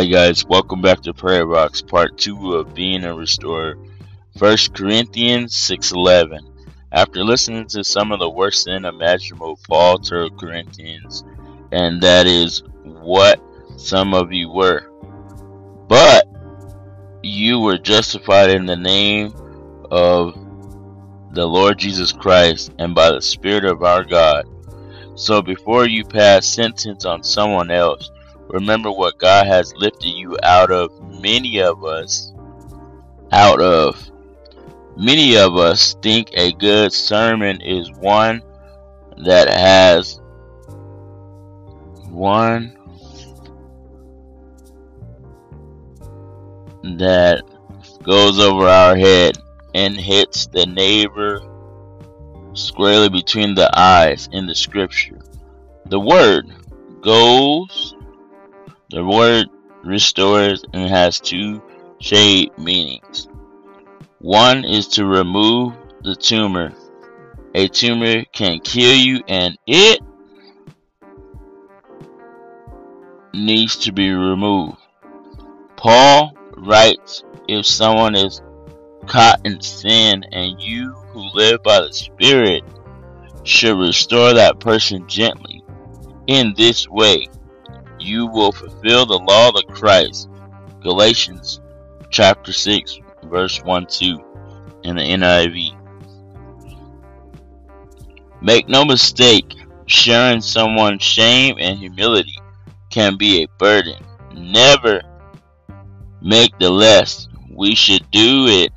Hi guys, welcome back to Prayer Box, part two of being a restorer. First Corinthians six eleven. After listening to some of the worst sin imaginable, Paul told Corinthians, and that is what some of you were. But you were justified in the name of the Lord Jesus Christ and by the Spirit of our God. So before you pass sentence on someone else, remember what God has lifted you out of. Many of us, out of. Many of us think a good sermon is one that has one that goes over our head and hits the neighbor squarely between the eyes in the scripture. The word goes, the word restores and has two shade meanings. One is to remove the tumor. A tumor can kill you and it needs to be removed. Paul writes if someone is caught in sin and you who live by the Spirit should restore that person gently. In this way, you will fulfill the law of Christ. Galatians chapter 6, verse 1 2 in the NIV. Make no mistake, sharing someone's shame and humility can be a burden. Never make the less. We should do it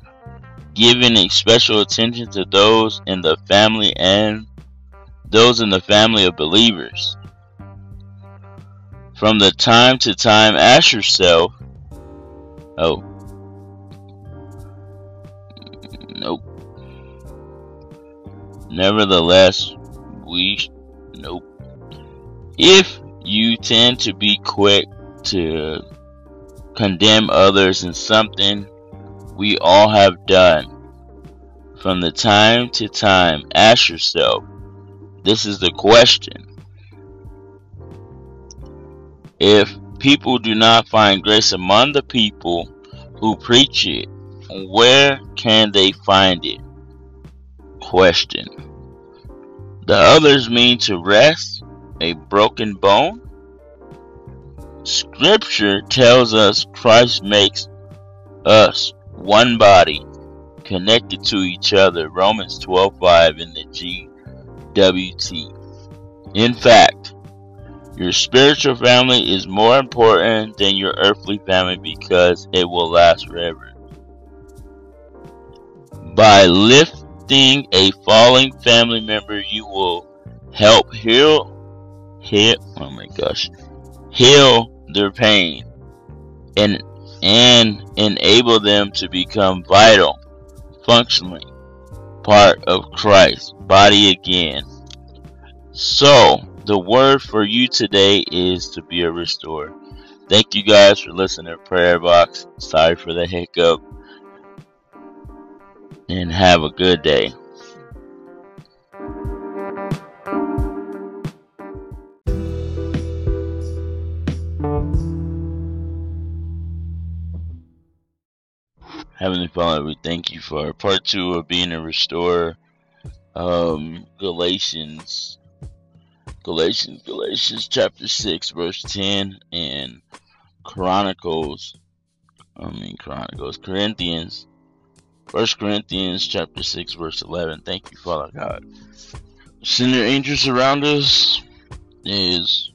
giving a special attention to those in the family and those in the family of believers. From the time to time, ask yourself, oh, nope. Nevertheless, we, nope. If you tend to be quick to condemn others in something we all have done. From the time to time, ask yourself this is the question. If people do not find grace among the people who preach it, where can they find it? Question. The others mean to rest a broken bone? Scripture tells us Christ makes us one body connected to each other. Romans 12:5 in the GWT. In fact, your spiritual family is more important than your earthly family because it will last forever. By lifting a falling family member, you will help heal, heal, oh my gosh, heal their pain and and enable them to become vital, functionally part of Christ's body again. So, the word for you today is to be a restorer. Thank you guys for listening to Prayer Box. Sorry for the hiccup. And have a good day. Heavenly Father, we thank you for part two of being a restorer. Um, Galatians, Galatians, Galatians chapter 6, verse 10, and Chronicles, I mean, Chronicles, Corinthians, First Corinthians chapter 6, verse 11. Thank you, Father God. Send your angels around us is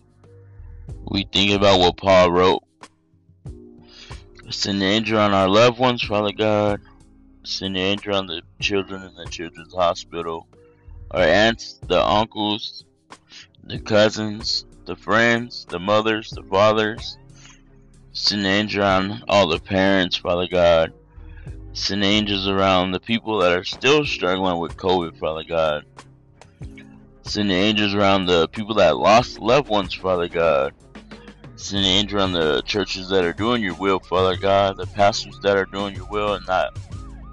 we think about what Paul wrote Send the angel on our loved ones, Father God. Send the angel on the children in the children's hospital. Our aunts, the uncles, the cousins, the friends, the mothers, the fathers. Send the angel on all the parents, Father God. Send angels around the people that are still struggling with COVID, Father God. Send angels around the people that lost loved ones, Father God. Send angels around the churches that are doing your will, Father God, the pastors that are doing your will and not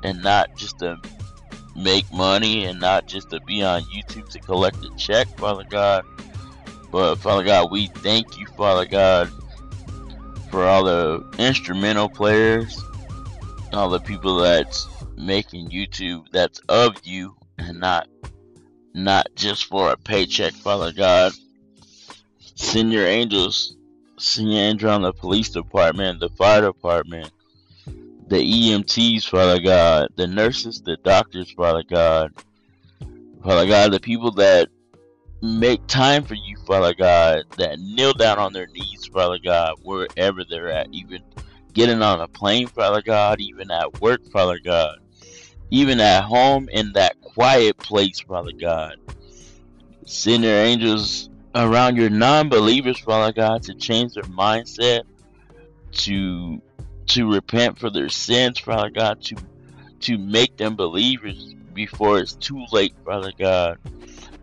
and not just to make money and not just to be on YouTube to collect a check, Father God. But Father God, we thank you, Father God, for all the instrumental players, all the people that's making YouTube that's of you and not not just for a paycheck, Father God. Send your angels, send your angel on the police department, the fire department, the EMTs, Father God, the nurses, the doctors, Father God. Father God, the people that make time for you, Father God, that kneel down on their knees, Father God, wherever they're at, even getting on a plane, Father God, even at work, Father God, even at home in that quiet place, Father God. Send your angels around your non-believers, Father God, to change their mindset, to to repent for their sins, Father God, to to make them believers before it's too late, Father God.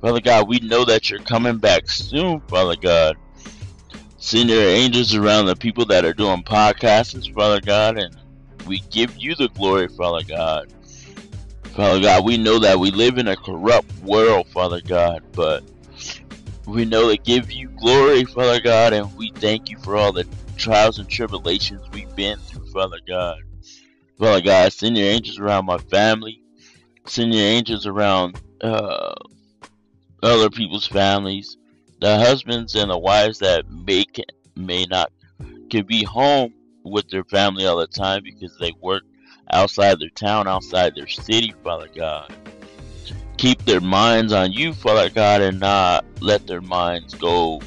Father God, we know that you're coming back soon, Father God. Send your angels around the people that are doing podcasts, Father God, and we give you the glory, Father God. Father God, we know that we live in a corrupt world, Father God, but we know to give you glory, Father God, and we thank you for all the trials and tribulations we've been through, Father God. Father God, send your angels around my family. Send your angels around uh, other people's families, the husbands and the wives that may may not can be home with their family all the time because they work outside their town, outside their city, Father God. Keep their minds on you, Father God, and not let their minds go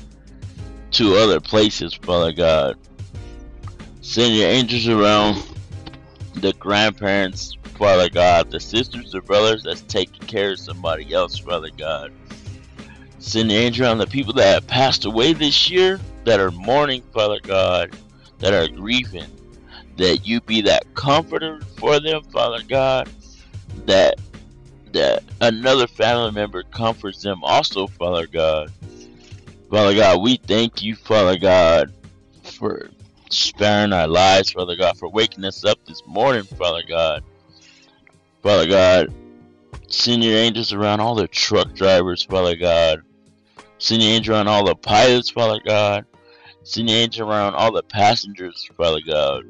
to other places, Father God. Send your angels around the grandparents, Father God, the sisters or brothers that's taking care of somebody else, Father God. Send angel on the people that have passed away this year, that are mourning, Father God, that are grieving. That you be that comforter for them, Father God. That that another family member comforts them also, Father God. Father God, we thank you, Father God, for sparing our lives, Father God, for waking us up this morning, Father God. Father God, send your angels around all the truck drivers, Father God, Send your angel around all the pilots, Father God. Send your angel around all the passengers, Father God.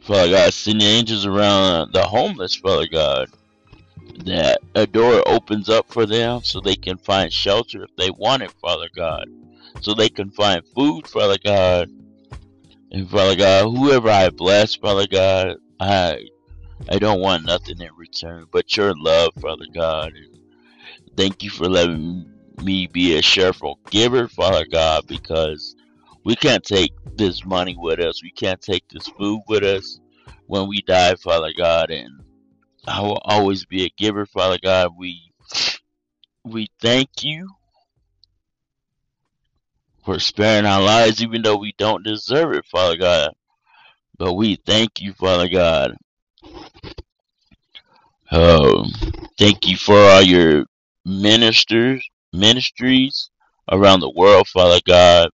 Father God, send your angels around the homeless, Father God. That a door opens up for them so they can find shelter if they want it, Father God. So they can find food, Father God. And Father God, whoever I bless, Father God, I I don't want nothing in return but your love, Father God. And thank you for letting me be a cheerful giver, Father God, because we can't take this money with us. We can't take this food with us when we die, Father God. And I will always be a giver, Father God. We we thank you for sparing our lives, even though we don't deserve it, Father God. But we thank you, Father God. Oh, thank you for all your ministers ministries around the world, Father God,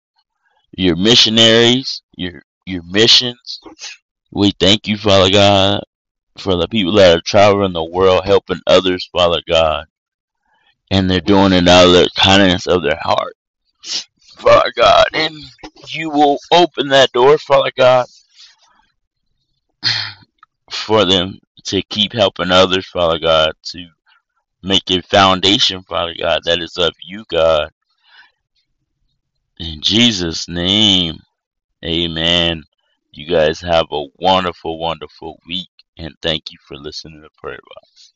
your missionaries, your your missions. We thank you, Father God, for the people that are traveling the world helping others, Father God. And they're doing it out of the kindness of their heart. Father God, and you will open that door, Father God, for them to keep helping others, Father God, to make a foundation, Father God, that is of you, God. In Jesus' name, amen. You guys have a wonderful, wonderful week, and thank you for listening to Prayer Box.